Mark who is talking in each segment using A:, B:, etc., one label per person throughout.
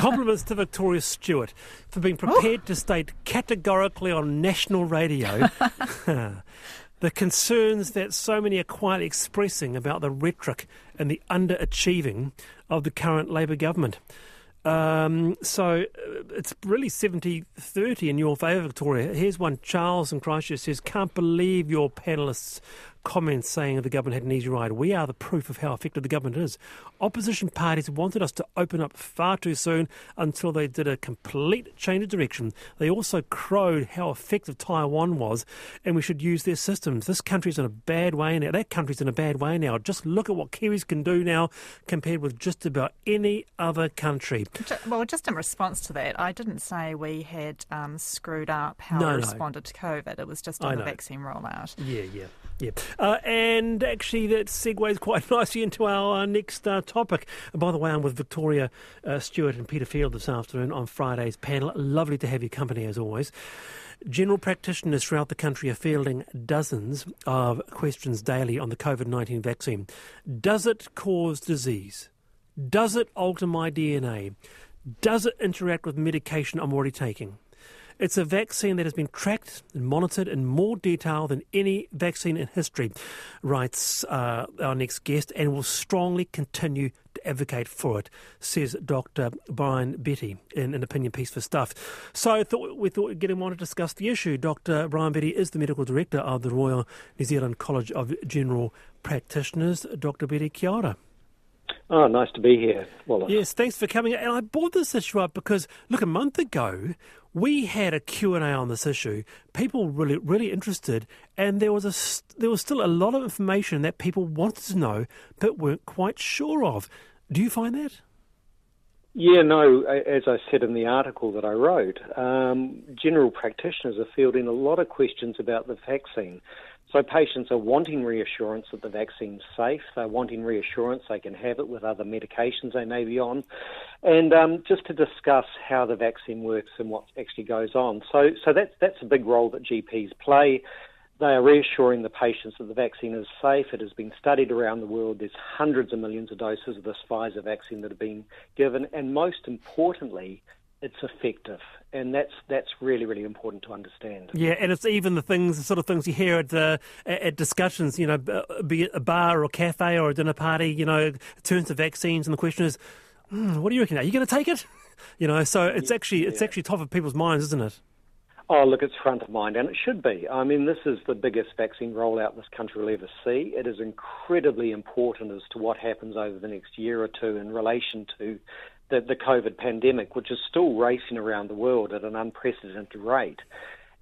A: Compliments to Victoria Stewart for being prepared to state categorically on national radio the concerns that so many are quietly expressing about the rhetoric and the underachieving of the current Labour government. Um, so uh, it's really 70 30 in your favour, Victoria. Here's one Charles in Christchurch says, Can't believe your panellists comments saying the government had an easy ride. We are the proof of how effective the government is. Opposition parties wanted us to open up far too soon until they did a complete change of direction. They also crowed how effective Taiwan was and we should use their systems. This country's in a bad way now. That country's in a bad way now. Just look at what Kiwis can do now compared with just about any other country.
B: Well, just in response to that, I didn't say we had um, screwed up how no, we responded no. to COVID. It was just on the vaccine rollout.
A: Yeah, yeah. Yeah, uh, and actually that segues quite nicely into our uh, next uh, topic. by the way, I'm with Victoria uh, Stewart and Peter Field this afternoon on Friday's panel. Lovely to have your company as always. General practitioners throughout the country are fielding dozens of questions daily on the COVID 19 vaccine. Does it cause disease? Does it alter my DNA? Does it interact with medication I'm already taking? It's a vaccine that has been tracked and monitored in more detail than any vaccine in history, writes uh, our next guest, and will strongly continue to advocate for it, says Dr. Brian Betty in an opinion piece for Stuff. So thought, we thought we'd get him on to discuss the issue. Dr. Brian Betty is the medical director of the Royal New Zealand College of General Practitioners. Dr. Betty, kia ora.
C: Oh, nice to be here, Wallace.
A: Yes, thanks for coming. And I brought this issue up because, look, a month ago we had a Q&A on this issue. People really, really interested, and there was a there was still a lot of information that people wanted to know but weren't quite sure of. Do you find that?
C: Yeah, no. As I said in the article that I wrote, um, general practitioners are fielding a lot of questions about the vaccine. So patients are wanting reassurance that the vaccine's safe. They're wanting reassurance they can have it with other medications they may be on, and um, just to discuss how the vaccine works and what actually goes on. So, so that's that's a big role that GPs play. They are reassuring the patients that the vaccine is safe. It has been studied around the world. There's hundreds of millions of doses of this Pfizer vaccine that have been given, and most importantly, it's effective, and that's that's really really important to understand.
A: Yeah, and it's even the things, the sort of things you hear at uh, at discussions, you know, be it a bar or a cafe or a dinner party, you know, turns to vaccines, and the question is, mm, what do you reckon? Are you going to take it? You know, so it's actually it's actually top of people's minds, isn't it?
C: Oh, look, it's front of mind, and it should be. I mean, this is the biggest vaccine rollout this country will ever see. It is incredibly important as to what happens over the next year or two in relation to the, the COVID pandemic, which is still racing around the world at an unprecedented rate.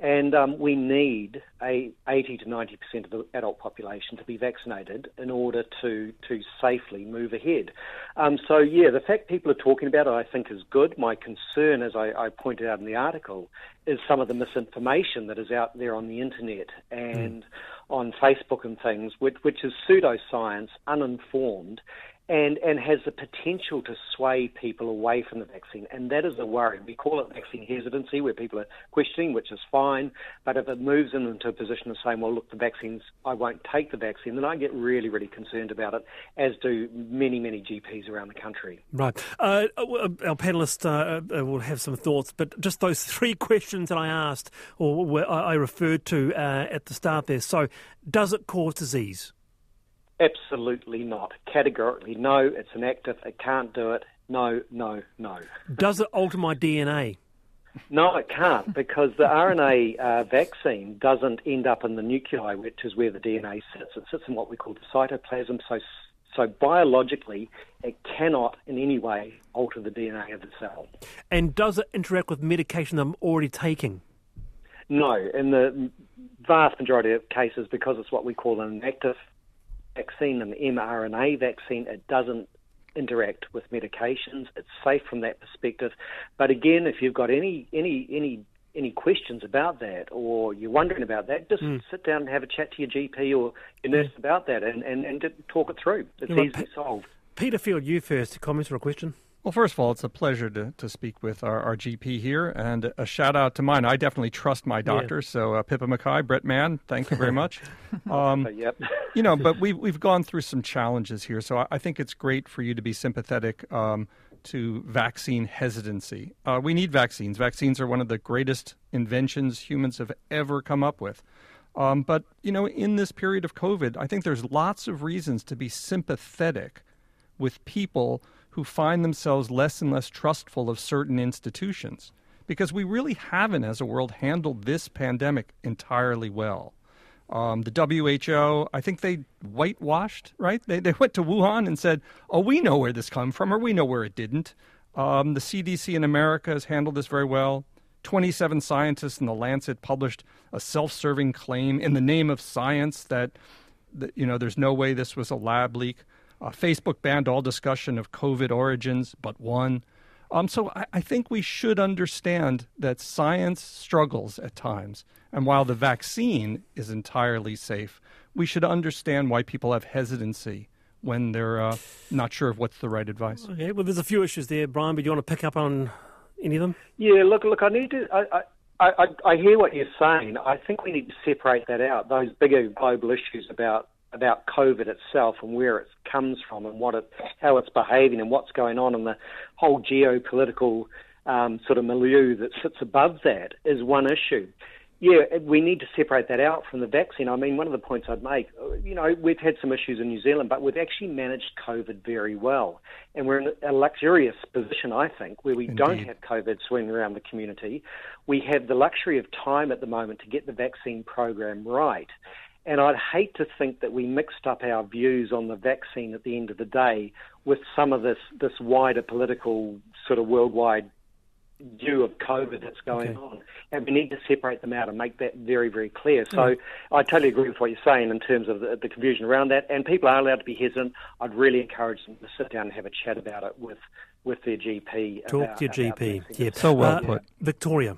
C: And um, we need a 80 to 90 percent of the adult population to be vaccinated in order to to safely move ahead. Um, so yeah, the fact people are talking about it, I think, is good. My concern, as I, I, pointed out in the article, is some of the misinformation that is out there on the internet and mm. on Facebook and things, which, which is pseudoscience, uninformed, and, and has the potential to sway people away from the vaccine. And that is a worry. We call it vaccine hesitancy, where people are questioning, which is fine. But if it moves them into a position of saying, well, look, the vaccines, I won't take the vaccine, then I get really, really concerned about it, as do many, many GPs around the country.
A: Right. Uh, our panellists uh, uh, will have some thoughts, but just those three questions that I asked or I referred to uh, at the start there. So, does it cause disease?
C: Absolutely not. Categorically, no. It's an active. It can't do it. No, no, no.
A: Does it alter my DNA?
C: No, it can't because the RNA uh, vaccine doesn't end up in the nuclei, which is where the DNA sits. It sits in what we call the cytoplasm. So, so biologically, it cannot in any way alter the DNA of the cell.
A: And does it interact with medication I'm already taking?
C: No, in the vast majority of cases, because it's what we call an inactive vaccine, an mRNA vaccine, it doesn't interact with medications. It's safe from that perspective. But again, if you've got any any any any questions about that or you're wondering about that, just mm. sit down and have a chat to your GP or your nurse mm. about that and, and, and talk it through. It's easily P- solved.
A: Peter Field, you first. Comment or a question?
D: Well, first of all, it's a pleasure to, to speak with our, our GP here, and a shout out to mine. I definitely trust my doctor. Yeah. So, uh, Pippa Mackay, Brett Mann, thank you very much.
C: Um, yep.
D: you know, but we've we've gone through some challenges here, so I, I, think it's great for you to be sympathetic um, to vaccine hesitancy. Uh, we need vaccines. Vaccines are one of the greatest inventions humans have ever come up with. Um, but, you know, in this period of COVID, I think there's lots of reasons to be sympathetic with people who find themselves less and less trustful of certain institutions because we really haven't, as a world, handled this pandemic entirely well. Um, the WHO, I think they whitewashed, right? They, they went to Wuhan and said, oh, we know where this came from, or we know where it didn't. Um, the CDC in America has handled this very well. 27 scientists in the Lancet published a self-serving claim in the name of science that, that you know, there's no way this was a lab leak. Uh, Facebook banned all discussion of COVID origins but one. Um, so I, I, think we should understand that science struggles at times. And while the vaccine is entirely safe, we should understand why people have hesitancy when they're uh, not sure of what's the right advice.
A: Okay, well, there's a few issues there, Brian, but do you want to pick up on any of them?
C: Yeah, look, look, I need to. I, I, I, I hear what you're saying. I think we need to separate that out. Those bigger global issues about about COVID itself and where it comes from and what it, how it's behaving and what's going on and the whole geopolitical um, sort of milieu that sits above that is one issue. Yeah, we need to separate that out from the vaccine. I mean, one of the points I'd make, you know, we've had some issues in New Zealand, but we've actually managed COVID very well. And we're in a luxurious position, I think, where we Indeed. don't have COVID swimming around the community. We have the luxury of time at the moment to get the vaccine program right. And I'd hate to think that we mixed up our views on the vaccine at the end of the day with some of this, this wider political sort of worldwide view of COVID that's going okay. on. And we need to separate them out and make that very, very clear. So mm. I totally agree with what you're saying in terms of the, the, confusion around that. And people are allowed to be hesitant. I'd really encourage them to sit down and have a chat about it with, with their GP.
A: Talk about, to your GP.
D: Yeah, so well uh, put.
A: Victoria.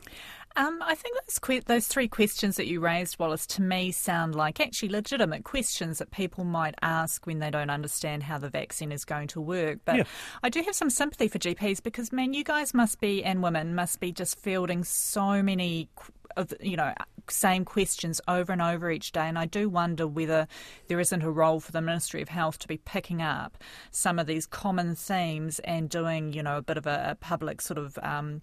B: Um, I think those que- those three questions that you raised, Wallace, to me sound like actually legitimate questions that people might ask when they don't understand how the vaccine is going to work. But yeah. I do have some sympathy for GPs because, man, you guys must be and women must be just fielding so many of you know same questions over and over each day and I do wonder whether there isn't a role for the Ministry of Health to be picking up some of these common themes and doing you know a bit of a, a public sort of um,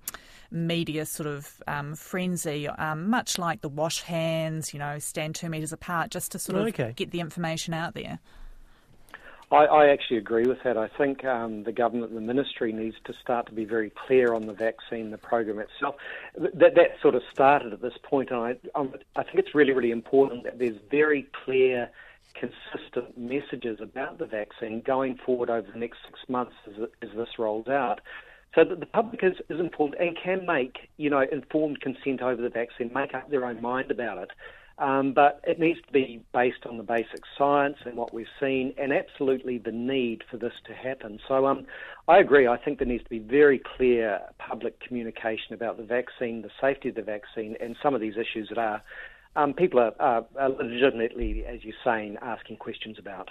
B: media sort of um, frenzy um, much like the wash hands you know stand two metres apart just to sort of okay. get the information out there.
C: I, I actually agree with that. I think um, the government, the ministry, needs to start to be very clear on the vaccine, the program itself. That that sort of started at this point, and I um, I think it's really really important that there's very clear, consistent messages about the vaccine going forward over the next six months as, as this rolls out so that the public is, is informed and can make, you know, informed consent over the vaccine, make up their own mind about it. Um, but it needs to be based on the basic science and what we've seen, and absolutely the need for this to happen. So um, I agree. I think there needs to be very clear public communication about the vaccine, the safety of the vaccine, and some of these issues that are um, people are, are, are, legitimately, as you're saying, asking questions about.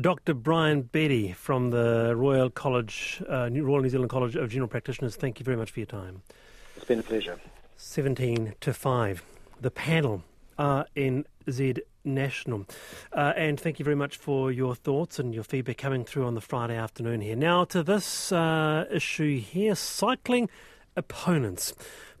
A: Dr. Brian Betty from the Royal College, uh, Royal New Zealand College of General Practitioners, thank you very much for your time.
C: It's been a pleasure.
A: 17 to 5. The panel RNZ National. Uh, and thank you very much for your thoughts and your feedback coming through on the Friday afternoon here. Now to this uh, issue here cycling opponents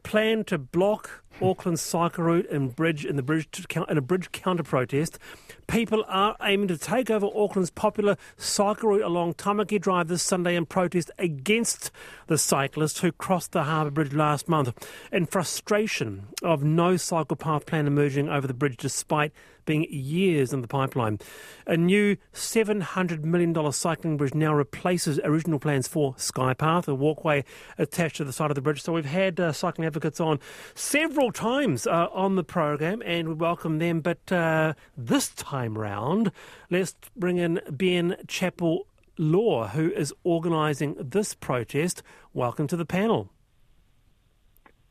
A: plan to block Auckland's cycle route and bridge in the bridge in a bridge counter protest. People are aiming to take over Auckland's popular cycle route along Tamaki Drive this Sunday in protest against the cyclists who crossed the harbour bridge last month. In frustration of no cycle path plan emerging over the bridge despite being years in the pipeline. A new $700 million cycling bridge now replaces original plans for Skypath, a walkway attached to the side of the bridge. So we've had uh, cycling advocates on several times uh, on the program and we welcome them. But uh, this time round, let's bring in Ben Chappell Law, who is organising this protest. Welcome to the panel.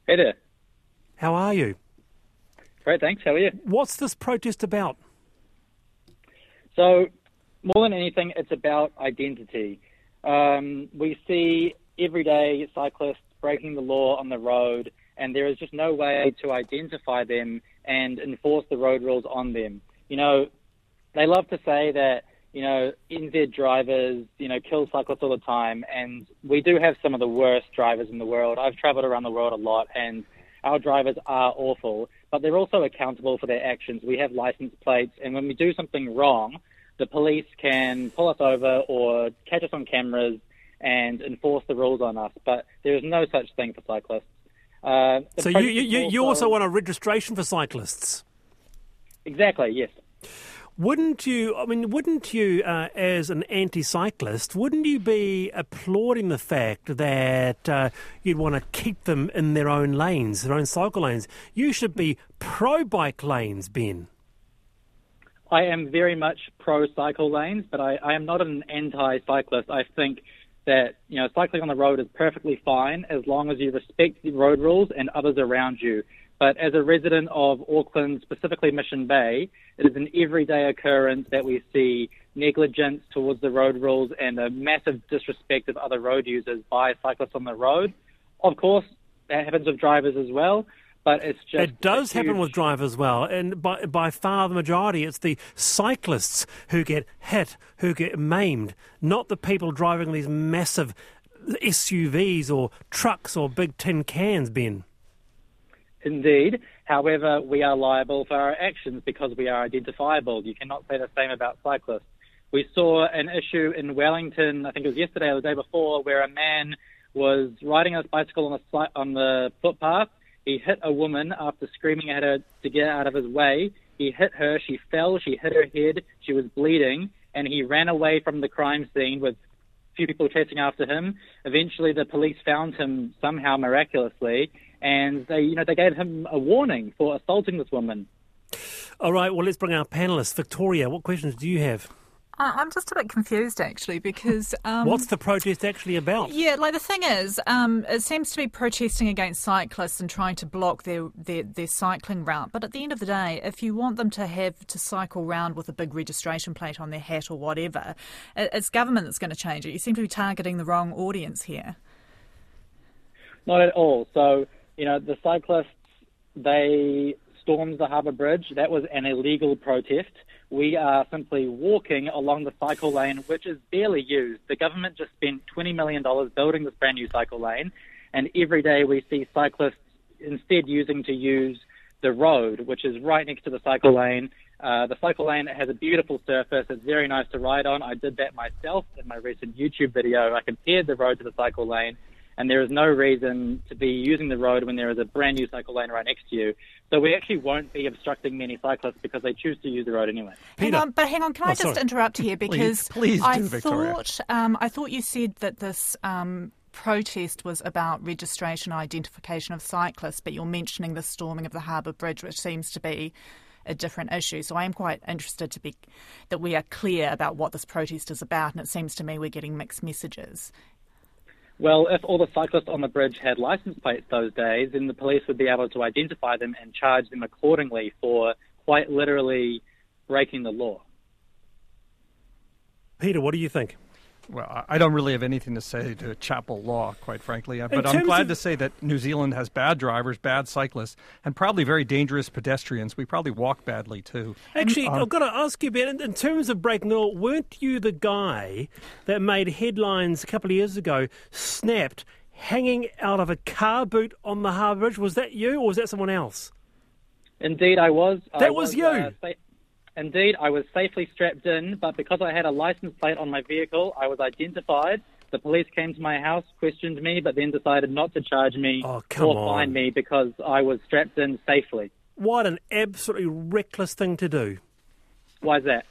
E: Hey there.
A: How are you?
E: Great, thanks. How are you?
A: What's this protest about?
E: So, more than anything, it's about identity. Um, we see everyday cyclists breaking the law on the road, and there is just no way to identify them and enforce the road rules on them. You know, they love to say that you know, NZ drivers, you know, kill cyclists all the time, and we do have some of the worst drivers in the world. I've travelled around the world a lot, and our drivers are awful, but they're also accountable for their actions. We have license plates, and when we do something wrong, the police can pull us over or catch us on cameras and enforce the rules on us. But there is no such thing for cyclists.
A: Uh, so you, you, you also want a registration for cyclists?
E: Exactly, yes.
A: Wouldn't you? I mean, wouldn't you, uh, as an anti-cyclist, wouldn't you be applauding the fact that uh, you'd want to keep them in their own lanes, their own cycle lanes? You should be pro-bike lanes, Ben.
E: I am very much pro-cycle lanes, but I, I am not an anti-cyclist. I think that you know cycling on the road is perfectly fine as long as you respect the road rules and others around you. But as a resident of Auckland, specifically Mission Bay, it is an everyday occurrence that we see negligence towards the road rules and a massive disrespect of other road users by cyclists on the road. Of course, that happens with drivers as well. But it's just
A: it does happen with drivers as well, and by by far the majority, it's the cyclists who get hit, who get maimed, not the people driving these massive SUVs or trucks or big tin cans. Ben.
E: Indeed. However, we are liable for our actions because we are identifiable. You cannot say the same about cyclists. We saw an issue in Wellington, I think it was yesterday or the day before, where a man was riding a bicycle on the, on the footpath. He hit a woman after screaming at her to get out of his way. He hit her. She fell. She hit her head. She was bleeding. And he ran away from the crime scene with a few people chasing after him. Eventually, the police found him somehow miraculously and they, you know, they gave him a warning for assaulting this woman.
A: All right, well, let's bring our panelists. Victoria, what questions do you have?
B: I'm just a bit confused actually because. Um,
A: What's the protest actually about?
B: Yeah, like the thing is, um, it seems to be protesting against cyclists and trying to block their, their, their cycling route. But at the end of the day, if you want them to have to cycle round with a big registration plate on their hat or whatever, it's government that's going to change it. You seem to be targeting the wrong audience here.
E: Not at all. So you know, the cyclists, they stormed the harbour bridge. That was an illegal protest. We are simply walking along the cycle lane, which is barely used. The government just spent $20 million building this brand new cycle lane, and every day we see cyclists instead using to use the road, which is right next to the cycle lane. Uh, the cycle lane has a beautiful surface. It's very nice to ride on. I did that myself in my recent YouTube video. I compared the road to the cycle lane, and there is no reason to be using the road when there is a brand new cycle lane right next to you. So we actually won't be obstructing many cyclists because they choose to use the road anyway.
B: Hang on, but hang on, can oh, I just sorry. interrupt here because
D: please, please
B: I
D: do,
B: thought um, I thought you said that this. Um, protest was about registration identification of cyclists, but you're mentioning the storming of the Harbour Bridge, which seems to be a different issue. So I am quite interested to be that we are clear about what this protest is about, and it seems to me we're getting mixed messages.
E: Well, if all the cyclists on the bridge had license plates those days, then the police would be able to identify them and charge them accordingly for quite literally breaking the law.
A: Peter, what do you think?
D: Well, I don't really have anything to say to Chapel Law, quite frankly. But I'm glad of... to say that New Zealand has bad drivers, bad cyclists, and probably very dangerous pedestrians. We probably walk badly too.
A: Actually, um, I've got to ask you, Ben, in terms of breaking the law, weren't you the guy that made headlines a couple of years ago, snapped, hanging out of a car boot on the harbour bridge? Was that you or was that someone else?
E: Indeed, I was.
A: That
E: I
A: was, was you. Uh,
E: Indeed, I was safely strapped in, but because I had a license plate on my vehicle, I was identified. The police came to my house, questioned me, but then decided not to charge me
A: oh,
E: or fine me because I was strapped in safely.
A: What an absolutely reckless thing to do.
E: Why is that?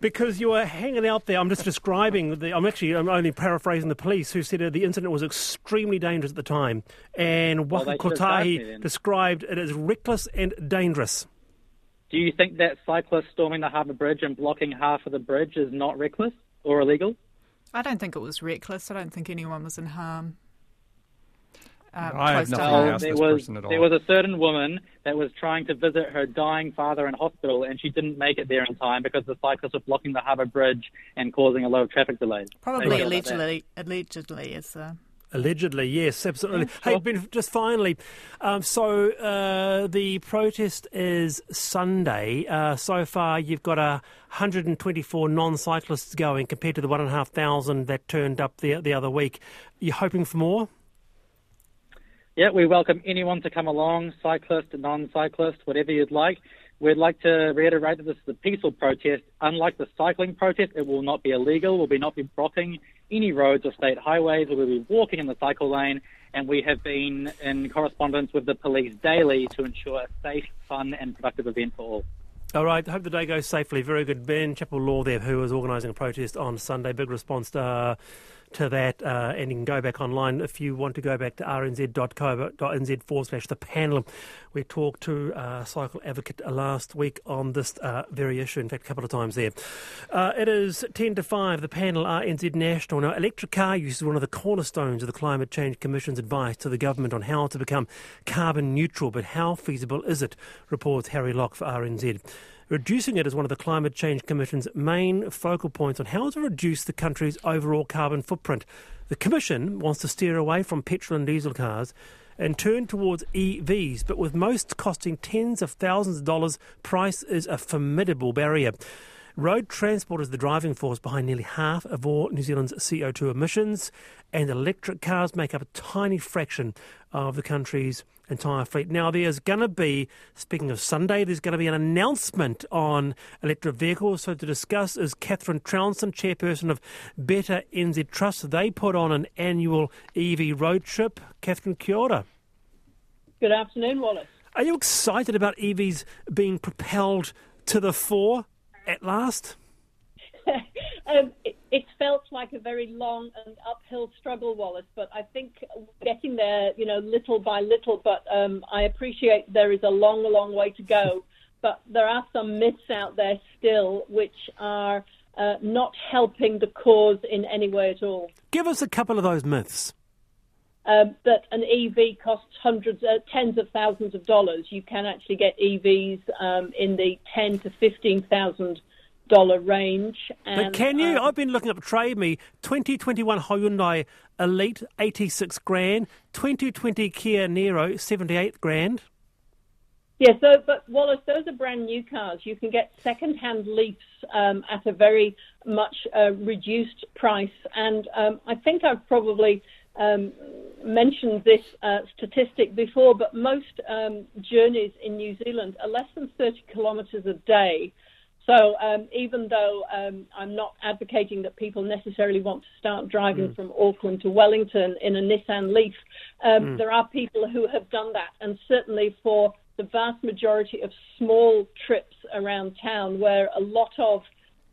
A: Because you were hanging out there. I'm just describing the. I'm actually. I'm only paraphrasing the police who said the incident was extremely dangerous at the time, and Waka well, Kotahi described it as reckless and dangerous.
E: Do you think that cyclists storming the Harbour Bridge and blocking half of the bridge is not reckless or illegal?
B: I don't think it was reckless. I don't think anyone was in harm.
D: Uh, I have nothing to ask
E: there
D: this
E: was,
D: person at all.
E: There was a certain woman that was trying to visit her dying father in hospital, and she didn't make it there in time because the cyclists were blocking the harbour bridge and causing a lot of traffic delays.
B: Probably allegedly, allegedly is the
A: Allegedly, yes, absolutely. Yeah, sure. Hey, ben, just finally, um, so uh, the protest is Sunday. Uh, so far, you've got a 124 non-cyclists going compared to the one and a half thousand that turned up the the other week. You're hoping for more?
E: Yeah, we welcome anyone to come along, cyclist, non-cyclist, whatever you'd like. We'd like to reiterate that this is a peaceful protest. Unlike the cycling protest, it will not be illegal. We'll be not be blocking any roads or state highways. We'll be walking in the cycle lane, and we have been in correspondence with the police daily to ensure a safe, fun, and productive event for all.
A: All right. Hope the day goes safely. Very good. Ben Chappell Law there, who is organising a protest on Sunday. Big response to. Uh, to that, uh, and you can go back online if you want to go back to rnz.co.nz forward slash the panel. We talked to uh, Cycle Advocate last week on this uh, very issue, in fact, a couple of times there. Uh, it is 10 to 5, the panel RNZ National. Now, electric car use is one of the cornerstones of the Climate Change Commission's advice to the government on how to become carbon neutral, but how feasible is it, reports Harry Locke for RNZ. Reducing it is one of the Climate Change Commission's main focal points on how to reduce the country's overall carbon footprint. The Commission wants to steer away from petrol and diesel cars and turn towards EVs, but with most costing tens of thousands of dollars, price is a formidable barrier. Road transport is the driving force behind nearly half of all New Zealand's CO2 emissions, and electric cars make up a tiny fraction of the country's entire fleet. Now, there's going to be, speaking of Sunday, there's going to be an announcement on electric vehicles. So, to discuss is Catherine Trounston, chairperson of Better NZ Trust. They put on an annual EV road trip. Catherine, kia ora.
F: Good afternoon, Wallace.
A: Are you excited about EVs being propelled to the fore at last?
F: um, it, it's felt like a very long and uphill struggle, Wallace, but I think getting there, you know, little by little. But um, I appreciate there is a long, long way to go. But there are some myths out there still which are uh, not helping the cause in any way at all.
A: Give us a couple of those myths.
F: Um, that an EV costs hundreds, uh, tens of thousands of dollars. You can actually get EVs um, in the ten to fifteen thousand dollar range.
A: And, but can you? Um, I've been looking up Trade Me 2021 Hyundai Elite 86 grand, 2020 Kia Niro 78 grand.
F: Yeah, so but Wallace, those are brand new cars. You can get second-hand Leafs um, at a very much uh, reduced price, and um, I think I've probably um, mentioned this uh, statistic before, but most um, journeys in New Zealand are less than 30 kilometres a day. So um, even though um, I'm not advocating that people necessarily want to start driving mm. from Auckland to Wellington in a Nissan Leaf, um, mm. there are people who have done that, and certainly for the vast majority of small trips around town where a lot of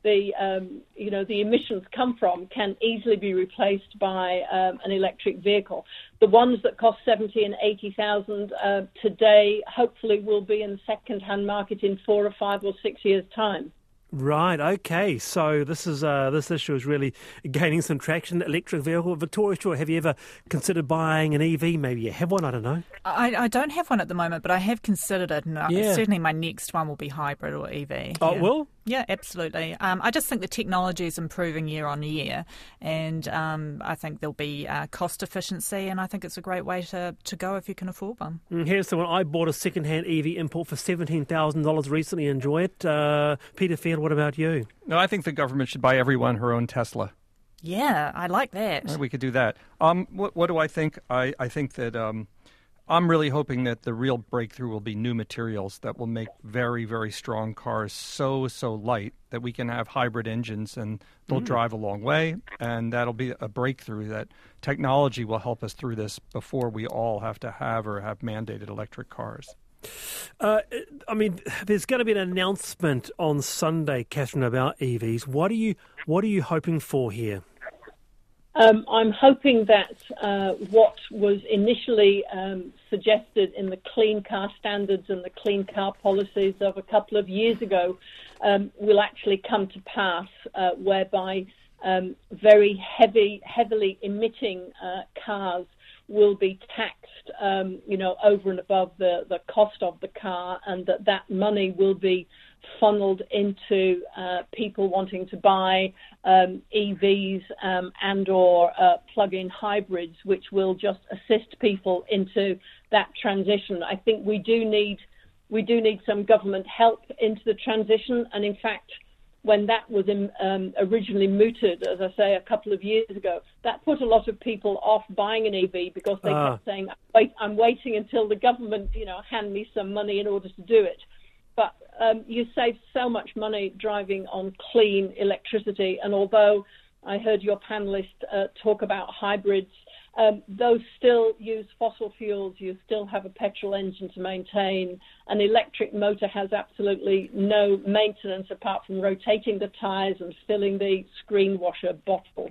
F: the um, you know the emissions come from can easily be replaced by um, an electric vehicle. The ones that cost seventy and eighty thousand uh, today, hopefully, will be in the second-hand market in four or five or six years' time.
A: Right. Okay. So this is uh, this issue is really gaining some traction. Electric vehicle. Victoria Shore, have you ever considered buying an EV? Maybe you have one. I don't know.
B: I, I don't have one at the moment, but I have considered it. And yeah. certainly, my next one will be hybrid or EV.
A: Oh, yeah. will.
B: Yeah, absolutely. Um, I just think the technology is improving year on year, and um, I think there'll be uh, cost efficiency, and I think it's a great way to, to go if you can afford one.
A: Mm, here's the one. I bought a second-hand EV import for seventeen thousand dollars recently. Enjoy it, uh, Peter Field. What about you?
D: No, I think the government should buy everyone her own Tesla.
B: Yeah, I like that.
D: Right, we could do that. Um, what, what, do I think? I, I think that um, I'm really hoping that the real breakthrough will be new materials that will make very, very strong cars so, so light that we can have hybrid engines and they'll mm. drive a long way. And that'll be a breakthrough that technology will help us through this before we all have to have or have mandated electric cars.
A: Uh, I mean, there's going to be an announcement on Sunday, Catherine, about EVs. What are you What are you hoping for here?
F: Um, I'm hoping that uh, what was initially um, suggested in the clean car standards and the clean car policies of a couple of years ago um, will actually come to pass, uh, whereby um, very heavy, heavily emitting uh, cars will be taxed, um, you know, over and above the, the cost of the car, and that that money will be funneled into uh, people wanting to buy um, EVs um, and or uh, plug-in hybrids, which will just assist people into that transition. I think we do need we do need some government help into the transition, and in fact when that was in, um, originally mooted, as I say, a couple of years ago, that put a lot of people off buying an EV because they uh. kept saying, Wait, I'm waiting until the government, you know, hand me some money in order to do it. But um, you save so much money driving on clean electricity, and although I heard your panelist uh, talk about hybrids, um, those still use fossil fuels. You still have a petrol engine to maintain. An electric motor has absolutely no maintenance apart from rotating the tyres and filling the screen washer bottle.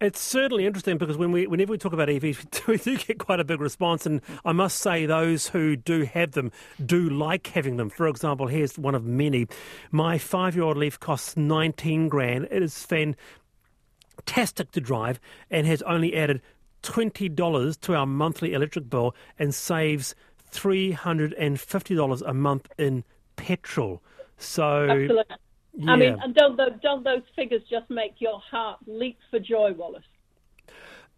A: It's certainly interesting because when we, whenever we talk about EVs, we do get quite a big response, and I must say those who do have them do like having them. For example, here's one of many. My five-year-old Leaf costs 19 grand. It is fantastic to drive and has only added $20 to our monthly electric bill and saves $350 a month in petrol. So,
F: Absolutely. Yeah. I mean, and don't, don't those figures just make your heart leap for joy, Wallace?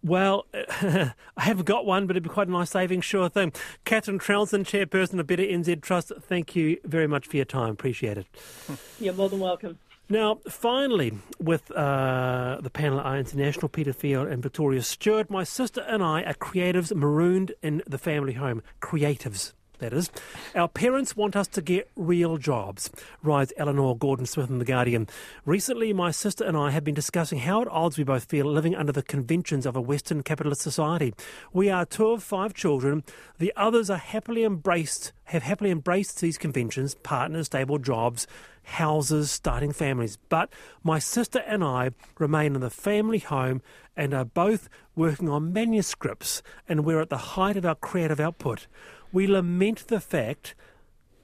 A: Well, I haven't got one, but it'd be quite a nice saving, sure thing. Catherine Trounsden, Chairperson of Better NZ Trust, thank you very much for your time. Appreciate it.
F: You're more than welcome.
A: Now, finally, with uh, the panel are International, Peter Field and Victoria Stewart. My sister and I are creatives marooned in the family home. Creatives that is. Our parents want us to get real jobs, writes Eleanor Gordon Smith in The Guardian. Recently, my sister and I have been discussing how at odds we both feel living under the conventions of a Western capitalist society. We are two of five children. The others are happily embraced, have happily embraced these conventions, partners, stable jobs, houses, starting families. But my sister and I remain in the family home and are both working on manuscripts, and we're at the height of our creative output we lament the fact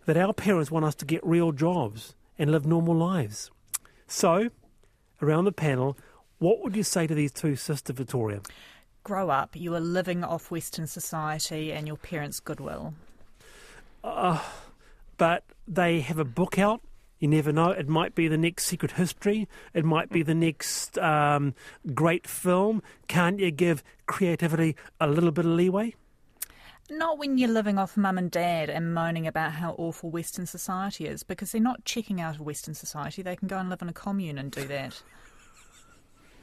A: that our parents want us to get real jobs and live normal lives. So, around the panel, what would you say to these two sisters, Victoria?
B: Grow up. You are living off Western society and your parents' goodwill.
A: Uh, but they have a book out. You never know. It might be the next Secret History. It might be the next um, great film. Can't you give creativity a little bit of leeway?
B: Not when you're living off mum and dad and moaning about how awful Western society is, because they're not checking out of Western society. They can go and live in a commune and do that.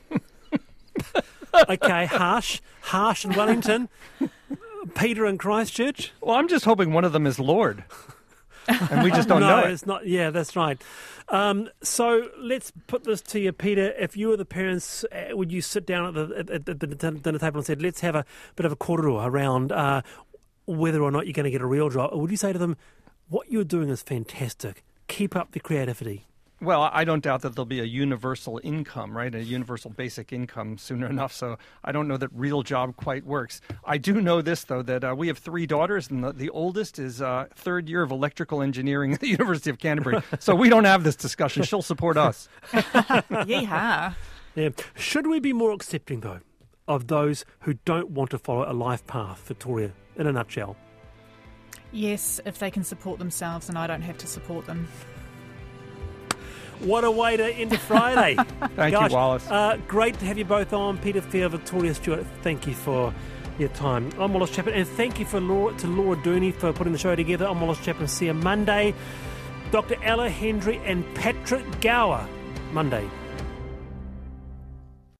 A: okay, harsh, harsh in Wellington. Peter in Christchurch.
D: Well, I'm just hoping one of them is Lorde. and we just don't
A: no,
D: know it.
A: it's not. Yeah, that's right. Um, so let's put this to you, Peter. If you were the parents, uh, would you sit down at the, at, at the dinner table and said, "Let's have a bit of a korero around uh, whether or not you're going to get a real job, or would you say to them, what you're doing is fantastic, keep up the creativity?
D: Well, I don't doubt that there'll be a universal income, right? A universal basic income sooner enough. So I don't know that real job quite works. I do know this, though, that uh, we have three daughters, and the, the oldest is uh, third year of electrical engineering at the University of Canterbury. so we don't have this discussion. She'll support us.
B: Yeehaw.
A: Yeah. Should we be more accepting, though, of those who don't want to follow a life path, Victoria? in a nutshell.
B: Yes, if they can support themselves and I don't have to support them.
A: What a way to end Friday.
D: thank Gosh, you, Wallace.
A: Uh, great to have you both on. Peter Field, Victoria Stewart, thank you for your time. I'm Wallace Chapman, and thank you for Laura, to Laura Dooney for putting the show together. I'm Wallace Chapman. See you Monday. Dr. Ella Henry and Patrick Gower, Monday.